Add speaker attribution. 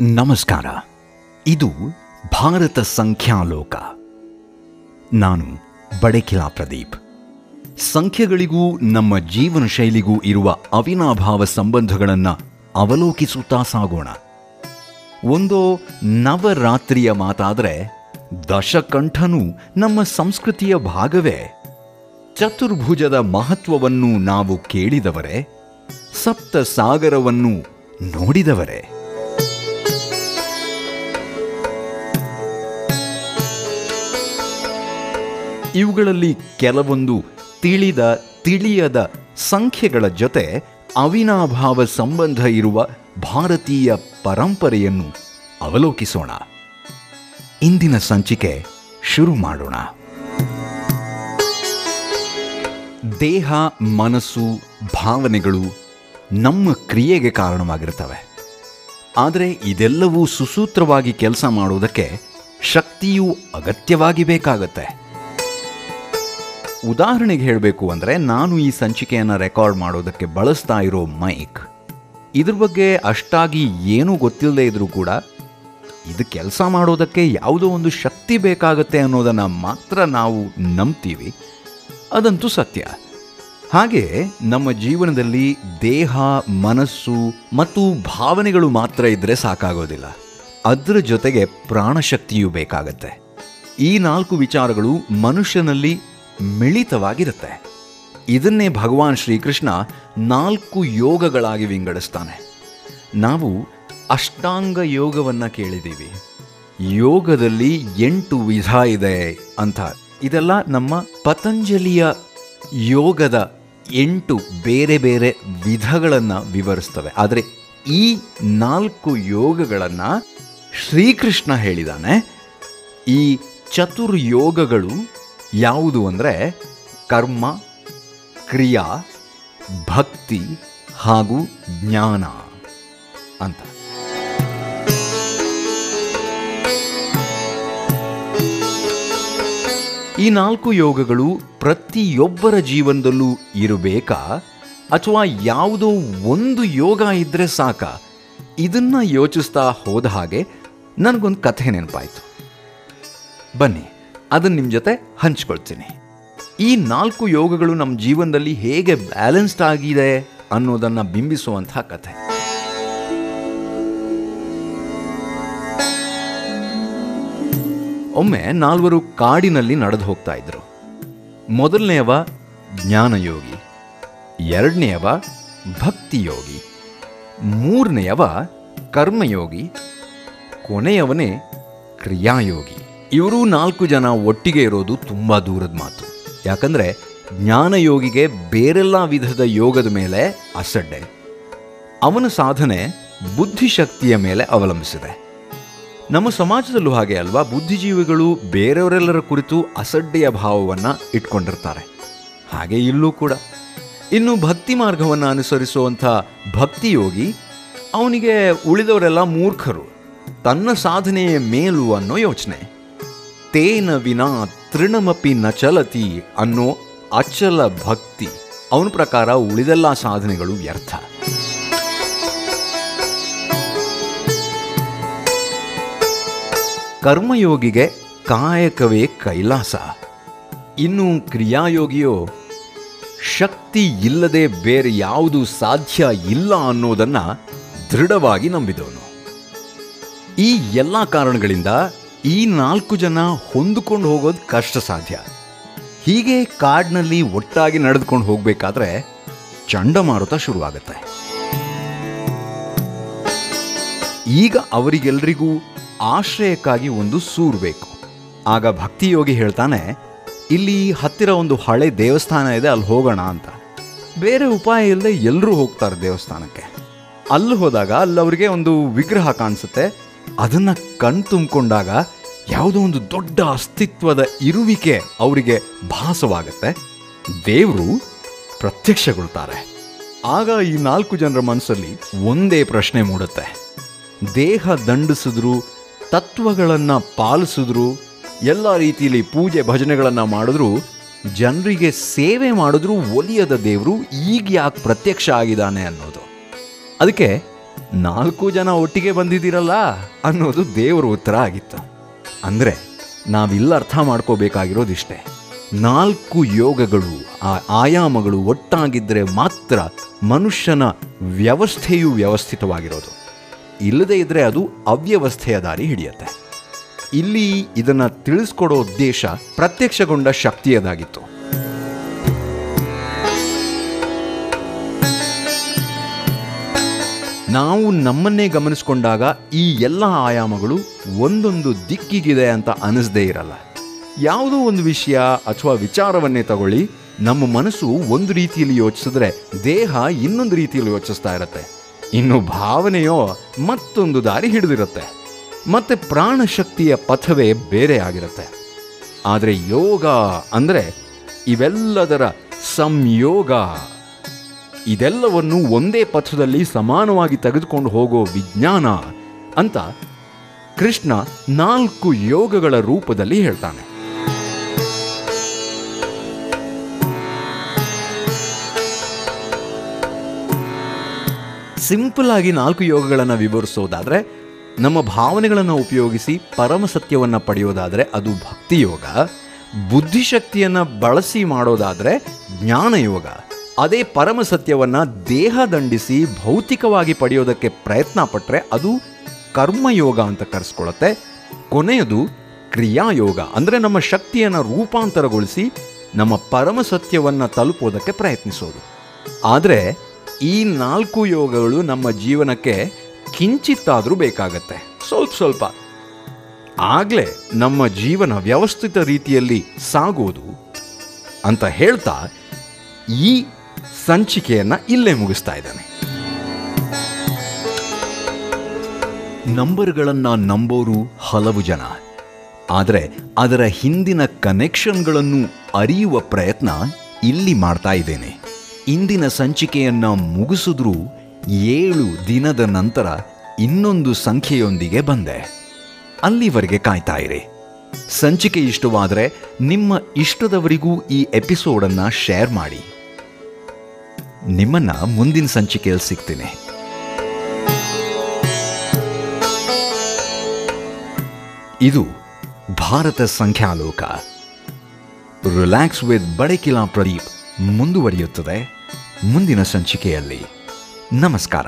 Speaker 1: ನಮಸ್ಕಾರ. ಇದು ಭಾರತ ಸಂಖ್ಯಾಲೋಕ. ನಾನು ಬಡಕಿಲಾ ಪ್ರದೀಪ್. ಸಂಖ್ಯೆಗಳಿಗೂ ನಮ್ಮ ಜೀವನ ಶೈಲಿಗೂ ಇರುವ ಅವಿನಾಭಾವ ಸಂಬಂಧಗಳನ್ನು ಅವಲೋಕಿಸುತ್ತಾ ಸಾಗೋಣ. ಒಂದೋ ನವರಾತ್ರಿಯ ಮಾತಾದರೆ ದಶಕಂಠನೂ ನಮ್ಮ ಸಂಸ್ಕೃತಿಯ ಭಾಗವೇ. ಚತುರ್ಭುಜದ ಮಹತ್ವವನ್ನು ನಾವು ಕೇಳಿದವರೇ ಸಪ್ತ ಸಾಗರವನ್ನು ನೋಡಿದವರೇ. ಇವುಗಳಲ್ಲಿ ಕೆಲವೊಂದು ತಿಳಿದ, ತಿಳಿಯದ ಸಂಖ್ಯೆಗಳ ಜೊತೆ ಅವಿನಾಭಾವ ಸಂಬಂಧ ಇರುವ ಭಾರತೀಯ ಪರಂಪರೆಯನ್ನು ಅವಲೋಕಿಸೋಣ. ಇಂದಿನ ಸಂಚಿಕೆ ಶುರು ಮಾಡೋಣ. ದೇಹ, ಮನಸ್ಸು, ಭಾವನೆಗಳು ನಮ್ಮ ಕ್ರಿಯೆಗೆ ಕಾರಣವಾಗಿರ್ತವೆ ಆದರೆ ಇದೆಲ್ಲವೂ ಸುಸೂತ್ರವಾಗಿ ಕೆಲಸ ಮಾಡುವುದಕ್ಕೆ ಶಕ್ತಿಯು ಅಗತ್ಯವಾಗಿ ಬೇಕಾಗತ್ತೆ. ಉದಾಹರಣೆಗೆ ಹೇಳಬೇಕು ಅಂದರೆ ನಾನು ಈ ಸಂಚಿಕೆಯನ್ನು ರೆಕಾರ್ಡ್ ಮಾಡೋದಕ್ಕೆ ಬಳಸ್ತಾ ಇರೋ ಮೈಕ್. ಇದ್ರ ಬಗ್ಗೆ ಅಷ್ಟಾಗಿ ಏನೂ ಗೊತ್ತಿಲ್ಲದೆ ಇದ್ರೂ ಕೂಡ ಇದು ಕೆಲಸ ಮಾಡೋದಕ್ಕೆ ಯಾವುದೋ ಒಂದು ಶಕ್ತಿ ಬೇಕಾಗತ್ತೆ ಅನ್ನೋದನ್ನು ಮಾತ್ರ ನಾವು ನಂಬ್ತೀವಿ. ಅದಂತೂ ಸತ್ಯ. ಹಾಗೆ ನಮ್ಮ ಜೀವನದಲ್ಲಿ ದೇಹ, ಮನಸ್ಸು ಮತ್ತು ಭಾವನೆಗಳು ಮಾತ್ರ ಇದ್ದರೆ ಸಾಕಾಗೋದಿಲ್ಲ. ಅದರ ಜೊತೆಗೆ ಪ್ರಾಣಶಕ್ತಿಯೂ ಬೇಕಾಗತ್ತೆ. ಈ ನಾಲ್ಕು ವಿಚಾರಗಳು ಮನುಷ್ಯನಲ್ಲಿ ಮಿಳಿತವಾಗಿರುತ್ತೆ. ಇದನ್ನೇ ಭಗವಾನ್ ಶ್ರೀಕೃಷ್ಣ ನಾಲ್ಕು ಯೋಗಗಳಾಗಿ ವಿಂಗಡಿಸ್ತಾನೆ. ನಾವು ಅಷ್ಟಾಂಗ ಯೋಗವನ್ನು ಕೇಳಿದ್ದೀವಿ. ಯೋಗದಲ್ಲಿ ಎಂಟು ವಿಧ ಇದೆ ಅಂತ. ಇದೆಲ್ಲ ನಮ್ಮ ಪತಂಜಲಿಯ ಯೋಗದ ಎಂಟು ಬೇರೆ ಬೇರೆ ವಿಧಗಳನ್ನು ವಿವರಿಸ್ತವೆ. ಆದರೆ ಈ ನಾಲ್ಕು ಯೋಗಗಳನ್ನು ಶ್ರೀಕೃಷ್ಣ ಹೇಳಿದಾನೆ. ಈ ಚತುರ್ಯೋಗಗಳು ಯಾವುದು ಅಂದರೆ ಕರ್ಮ, ಕ್ರಿಯಾ, ಭಕ್ತಿ ಹಾಗೂ ಜ್ಞಾನ ಅಂತ. ಈ ನಾಲ್ಕು ಯೋಗಗಳು ಪ್ರತಿಯೊಬ್ಬರ ಜೀವನದಲ್ಲೂ ಇರಬೇಕಾ? ಅಥವಾ ಯಾವುದೋ ಒಂದು ಯೋಗ ಇದ್ರೆ ಸಾಕ? ಇದನ್ನ ಯೋಚಿಸ್ತಾ ಹೋದ ಹಾಗೆ ನನಗೊಂದು ಕಥೆ ನೆನಪಾಯಿತು. ಬನ್ನಿ. ಅದನ್ನು ನಿಮ್ಮ ಜೊತೆ ಹಂಚ್ಕೊಳ್ತೀನಿ. ಈ ನಾಲ್ಕು ಯೋಗಗಳು ನಮ್ಮ ಜೀವನದಲ್ಲಿ ಹೇಗೆ ಬ್ಯಾಲೆನ್ಸ್ಡ್ ಆಗಿದೆ ಅನ್ನೋದನ್ನು ಬಿಂಬಿಸುವಂತಹ ಕಥೆ. ಒಮ್ಮೆ ನಾಲ್ವರು ಕಾಡಿನಲ್ಲಿ ನಡೆದು ಹೋಗ್ತಾ ಇದ್ರು. ಮೊದಲನೆಯವ ಜ್ಞಾನಯೋಗಿ, ಎರಡನೆಯವ ಭಕ್ತಿಯೋಗಿ, ಮೂರನೆಯವ ಕರ್ಮಯೋಗಿ, ಕೊನೆಯವನೇ ಕ್ರಿಯಾಯೋಗಿ. ಇವರು ನಾಲ್ಕು ಜನ ಒಟ್ಟಿಗೆ ಇರೋದು ತುಂಬ ದೂರದ ಮಾತು. ಯಾಕಂದರೆ ಜ್ಞಾನಯೋಗಿಗೆ ಬೇರೆಲ್ಲ ವಿಧದ ಯೋಗದ ಮೇಲೆ ಅಸಡ್ಡೆ. ಅವನ ಸಾಧನೆ ಬುದ್ಧಿಶಕ್ತಿಯ ಮೇಲೆ ಅವಲಂಬಿಸಿದೆ. ನಮ್ಮ ಸಮಾಜದಲ್ಲೂ ಹಾಗೆ ಅಲ್ವಾ? ಬುದ್ಧಿಜೀವಿಗಳು ಬೇರೆಯವರೆಲ್ಲರ ಕುರಿತು ಅಸಡ್ಡೆಯ ಭಾವವನ್ನು ಇಟ್ಕೊಂಡಿರ್ತಾರೆ. ಹಾಗೆ ಇಲ್ಲೂ ಕೂಡ. ಇನ್ನು ಭಕ್ತಿ ಮಾರ್ಗವನ್ನು ಅನುಸರಿಸುವಂಥ ಭಕ್ತಿಯೋಗಿ ಅವನಿಗೆ ಉಳಿದವರೆಲ್ಲ ಮೂರ್ಖರು. ತನ್ನ ಸಾಧನೆಯ ಮೇಲು ಅನ್ನೋ ಯೋಚನೆ. ತೇನ ವಿನಾ ತೃಣಮಪಿ ನ ಚಲತಿ ಅನ್ನೋ ಅಚಲ ಭಕ್ತಿ. ಅವನ ಪ್ರಕಾರ ಉಳಿದೆಲ್ಲ ಸಾಧನೆಗಳು ವ್ಯರ್ಥ. ಕರ್ಮಯೋಗಿಗೆ ಕಾಯಕವೇ ಕೈಲಾಸ. ಇನ್ನು ಕ್ರಿಯಾಯೋಗಿಯೋ, ಶಕ್ತಿ ಇಲ್ಲದೆ ಬೇರೆ ಯಾವುದು ಸಾಧ್ಯ ಇಲ್ಲ ಅನ್ನೋದನ್ನು ದೃಢವಾಗಿ ನಂಬಿದವನು. ಈ ಎಲ್ಲ ಕಾರಣಗಳಿಂದ ಈ ನಾಲ್ಕು ಜನ ಹೊಂದಿಕೊಂಡು ಹೋಗೋದು ಕಷ್ಟ ಸಾಧ್ಯ. ಹೀಗೆ ಕಾಡಿನಲ್ಲಿ ಒಟ್ಟಾಗಿ ನಡೆದುಕೊಂಡು ಹೋಗಬೇಕಾದ್ರೆ ಚಂಡಮಾರುತ ಶುರುವಾಗುತ್ತೆ. ಈಗ ಅವರಿಗೆಲ್ರಿಗೂ ಆಶ್ರಯಕ್ಕಾಗಿ ಒಂದು ಸೂರು ಬೇಕು. ಆಗ ಭಕ್ತಿಯೋಗಿ ಹೇಳ್ತಾನೆ, ಇಲ್ಲಿ ಹತ್ತಿರ ಒಂದು ಹಳೆ ದೇವಸ್ಥಾನ ಇದೆ, ಅಲ್ಲಿ ಹೋಗೋಣ ಅಂತ. ಬೇರೆ ಉಪಾಯ ಇಲ್ಲದೆ ಎಲ್ಲರೂ ಹೋಗ್ತಾರೆ ದೇವಸ್ಥಾನಕ್ಕೆ. ಅಲ್ಲಿ ಹೋದಾಗ ಅಲ್ಲಿ ಅವರಿಗೆ ಒಂದು ವಿಗ್ರಹ ಕಾಣಿಸುತ್ತೆ. ಅದನ್ನ ಕಣ್ ತುಂಬಿಕೊಂಡಾಗ ಯಾವುದೋ ಒಂದು ದೊಡ್ಡ ಅಸ್ತಿತ್ವದ ಇರುವಿಕೆ ಅವರಿಗೆ ಭಾಸವಾಗುತ್ತೆ. ದೇವರು ಪ್ರತ್ಯಕ್ಷಗೊಳ್ತಾರೆ. ಆಗ ಈ ನಾಲ್ಕು ಜನರ ಮನಸ್ಸಲ್ಲಿ ಒಂದೇ ಪ್ರಶ್ನೆ ಮೂಡುತ್ತೆ. ದೇಹ ದಂಡಿಸಿದ್ರು, ತತ್ವಗಳನ್ನು ಪಾಲಿಸಿದ್ರು, ಎಲ್ಲ ರೀತಿಯಲ್ಲಿ ಪೂಜೆ ಭಜನೆಗಳನ್ನು ಮಾಡಿದ್ರು, ಜನರಿಗೆ ಸೇವೆ ಮಾಡಿದ್ರು ಒಲಿಯದ ದೇವರು ಈಗ ಯಾಕೆ ಪ್ರತ್ಯಕ್ಷ ಆಗಿದ್ದಾನೆ ಅನ್ನೋದು. ಅದಕ್ಕೆ ನಾಲ್ಕು ಜನ ಒಟ್ಟಿಗೆ ಬಂದಿದ್ದೀರಲ್ಲ ಅನ್ನೋದು ದೇವರ ಉತ್ತರ ಆಗಿತ್ತು. ಅಂದರೆ ನಾವಿಲ್ಲ ಅರ್ಥ ಮಾಡ್ಕೋಬೇಕಾಗಿರೋದಿಷ್ಟೇ. ನಾಲ್ಕು ಯೋಗಗಳು, ಆ ಆಯಾಮಗಳು ಒಟ್ಟಾಗಿದ್ದರೆ ಮಾತ್ರ ಮನುಷ್ಯನ ವ್ಯವಸ್ಥೆಯು ವ್ಯವಸ್ಥಿತವಾಗಿರೋದು. ಇಲ್ಲದೇ ಇದ್ದರೆ ಅದು ಅವ್ಯವಸ್ಥೆಯ ದಾರಿ ಹಿಡಿಯುತ್ತೆ. ಇಲ್ಲಿ ಇದನ್ನು ತಿಳಿಸ್ಕೊಡೋ ಉದ್ದೇಶ ಪ್ರತ್ಯಕ್ಷಗೊಂಡ ಶಕ್ತಿಯದಾಗಿತ್ತು. ನಾವು ನಮ್ಮನ್ನೇ ಗಮನಿಸ್ಕೊಂಡಾಗ ಈ ಎಲ್ಲ ಆಯಾಮಗಳು ಒಂದೊಂದು ದಿಕ್ಕಿಗಿದೆ ಅಂತ ಅನಿಸ್ದೇ ಇರಲ್ಲ. ಯಾವುದೋ ಒಂದು ವಿಷಯ ಅಥವಾ ವಿಚಾರವನ್ನೇ ತಗೊಳ್ಳಿ, ನಮ್ಮ ಮನಸ್ಸು ಒಂದು ರೀತಿಯಲ್ಲಿ ಯೋಚಿಸಿದ್ರೆ ದೇಹ ಇನ್ನೊಂದು ರೀತಿಯಲ್ಲಿ ಯೋಚಿಸ್ತಾ ಇರುತ್ತೆ. ಇನ್ನು ಭಾವನೆಯೋ ಮತ್ತೊಂದು ದಾರಿ ಹಿಡಿದಿರುತ್ತೆ. ಮತ್ತೆ ಪ್ರಾಣಶಕ್ತಿಯ ಪಥವೇ ಬೇರೆ ಆಗಿರುತ್ತೆ. ಆದರೆ ಯೋಗ ಅಂದರೆ ಇವೆಲ್ಲದರ ಸಂಯೋಗ. ಇದೆಲ್ಲವನ್ನು ಒಂದೇ ಪಥದಲ್ಲಿ ಸಮಾನವಾಗಿ ತೆಗೆದುಕೊಂಡು ಹೋಗೋ ವಿಜ್ಞಾನ ಅಂತ ಕೃಷ್ಣ ನಾಲ್ಕು ಯೋಗಗಳ ರೂಪದಲ್ಲಿ ಹೇಳ್ತಾನೆ. ಸಿಂಪಲ್ ಆಗಿ ನಾಲ್ಕು ಯೋಗಗಳನ್ನು ವಿವರಿಸೋದಾದರೆ, ನಮ್ಮ ಭಾವನೆಗಳನ್ನು ಉಪಯೋಗಿಸಿ ಪರಮ ಸತ್ಯವನ್ನು ಪಡೆಯೋದಾದರೆ ಅದು ಭಕ್ತಿ ಯೋಗ, ಬುದ್ಧಿಶಕ್ತಿಯನ್ನು ಬಳಸಿ ಮಾಡೋದಾದರೆ ಜ್ಞಾನಯೋಗ ಅದೇ ಪರಮ ಸತ್ಯವನ್ನು ದೇಹ ದಂಡಿಸಿ ಭೌತಿಕವಾಗಿ ಪಡೆಯೋದಕ್ಕೆ ಪ್ರಯತ್ನ ಪಟ್ಟರೆ ಅದು ಕರ್ಮಯೋಗ ಅಂತ ಕರೆಸ್ಕೊಳ್ಳುತ್ತೆ ಕೊನೆಯದು ಕ್ರಿಯಾಯೋಗ, ಅಂದರೆ ನಮ್ಮ ಶಕ್ತಿಯನ್ನು ರೂಪಾಂತರಗೊಳಿಸಿ ನಮ್ಮ ಪರಮ ಸತ್ಯವನ್ನು ತಲುಪೋದಕ್ಕೆ ಪ್ರಯತ್ನಿಸೋದು. ಆದರೆ ಈ ನಾಲ್ಕು ಯೋಗಗಳು ನಮ್ಮ ಜೀವನಕ್ಕೆ ಕಿಂಚಿತ್ತಾದರೂ ಬೇಕಾಗತ್ತೆ. ಸ್ವಲ್ಪ ಸ್ವಲ್ಪ. ಆಗಲೇ ನಮ್ಮ ಜೀವನ ವ್ಯವಸ್ಥಿತ ರೀತಿಯಲ್ಲಿ ಸಾಗೋದು ಅಂತ ಹೇಳ್ತಾ ಈ ಸಂಚಿಕೆಯನ್ನು ಇಲ್ಲೇ ಮುಗಿಸ್ತಾ ಇದ್ದಾನೆ. ನಂಬರ್ಗಳನ್ನು ನಂಬೋರು ಹಲವು ಜನ. ಆದರೆ ಅದರ ಹಿಂದಿನ ಕನೆಕ್ಷನ್ಗಳನ್ನು ಅರಿಯುವ ಪ್ರಯತ್ನ ಇಲ್ಲಿ ಮಾಡ್ತಾ ಇದ್ದೇನೆ. ಇಂದಿನ ಸಂಚಿಕೆಯನ್ನ ಮುಗಿಸಿದ್ರೂ ಏಳು ದಿನದ ನಂತರ ಇನ್ನೊಂದು ಸಂಖ್ಯೆಯೊಂದಿಗೆ ಬಂದೆ. ಅಲ್ಲಿವರೆಗೆ ಕಾಯ್ತಾ ಇರಿ. ಸಂಚಿಕೆ ಇಷ್ಟವಾದರೆ ನಿಮ್ಮ ಇಷ್ಟದವರಿಗೂ ಈ ಎಪಿಸೋಡನ್ನು ಶೇರ್ ಮಾಡಿ. ನಿಮ್ಮನ್ನ ಮುಂದಿನ ಸಂಚಿಕೆಯಲ್ಲಿ ಸಿಗ್ತೀನಿ. ಇದು ಭಾರತ ಸಂಖ್ಯಾಲೋಕ. ರಿಲ್ಯಾಕ್ಸ್ ವಿತ್ ಬಡಕಿಲಾ ಪ್ರದೀಪ್ ಮುಂದುವರಿಯುತ್ತದೆ ಮುಂದಿನ ಸಂಚಿಕೆಯಲ್ಲಿ. ನಮಸ್ಕಾರ.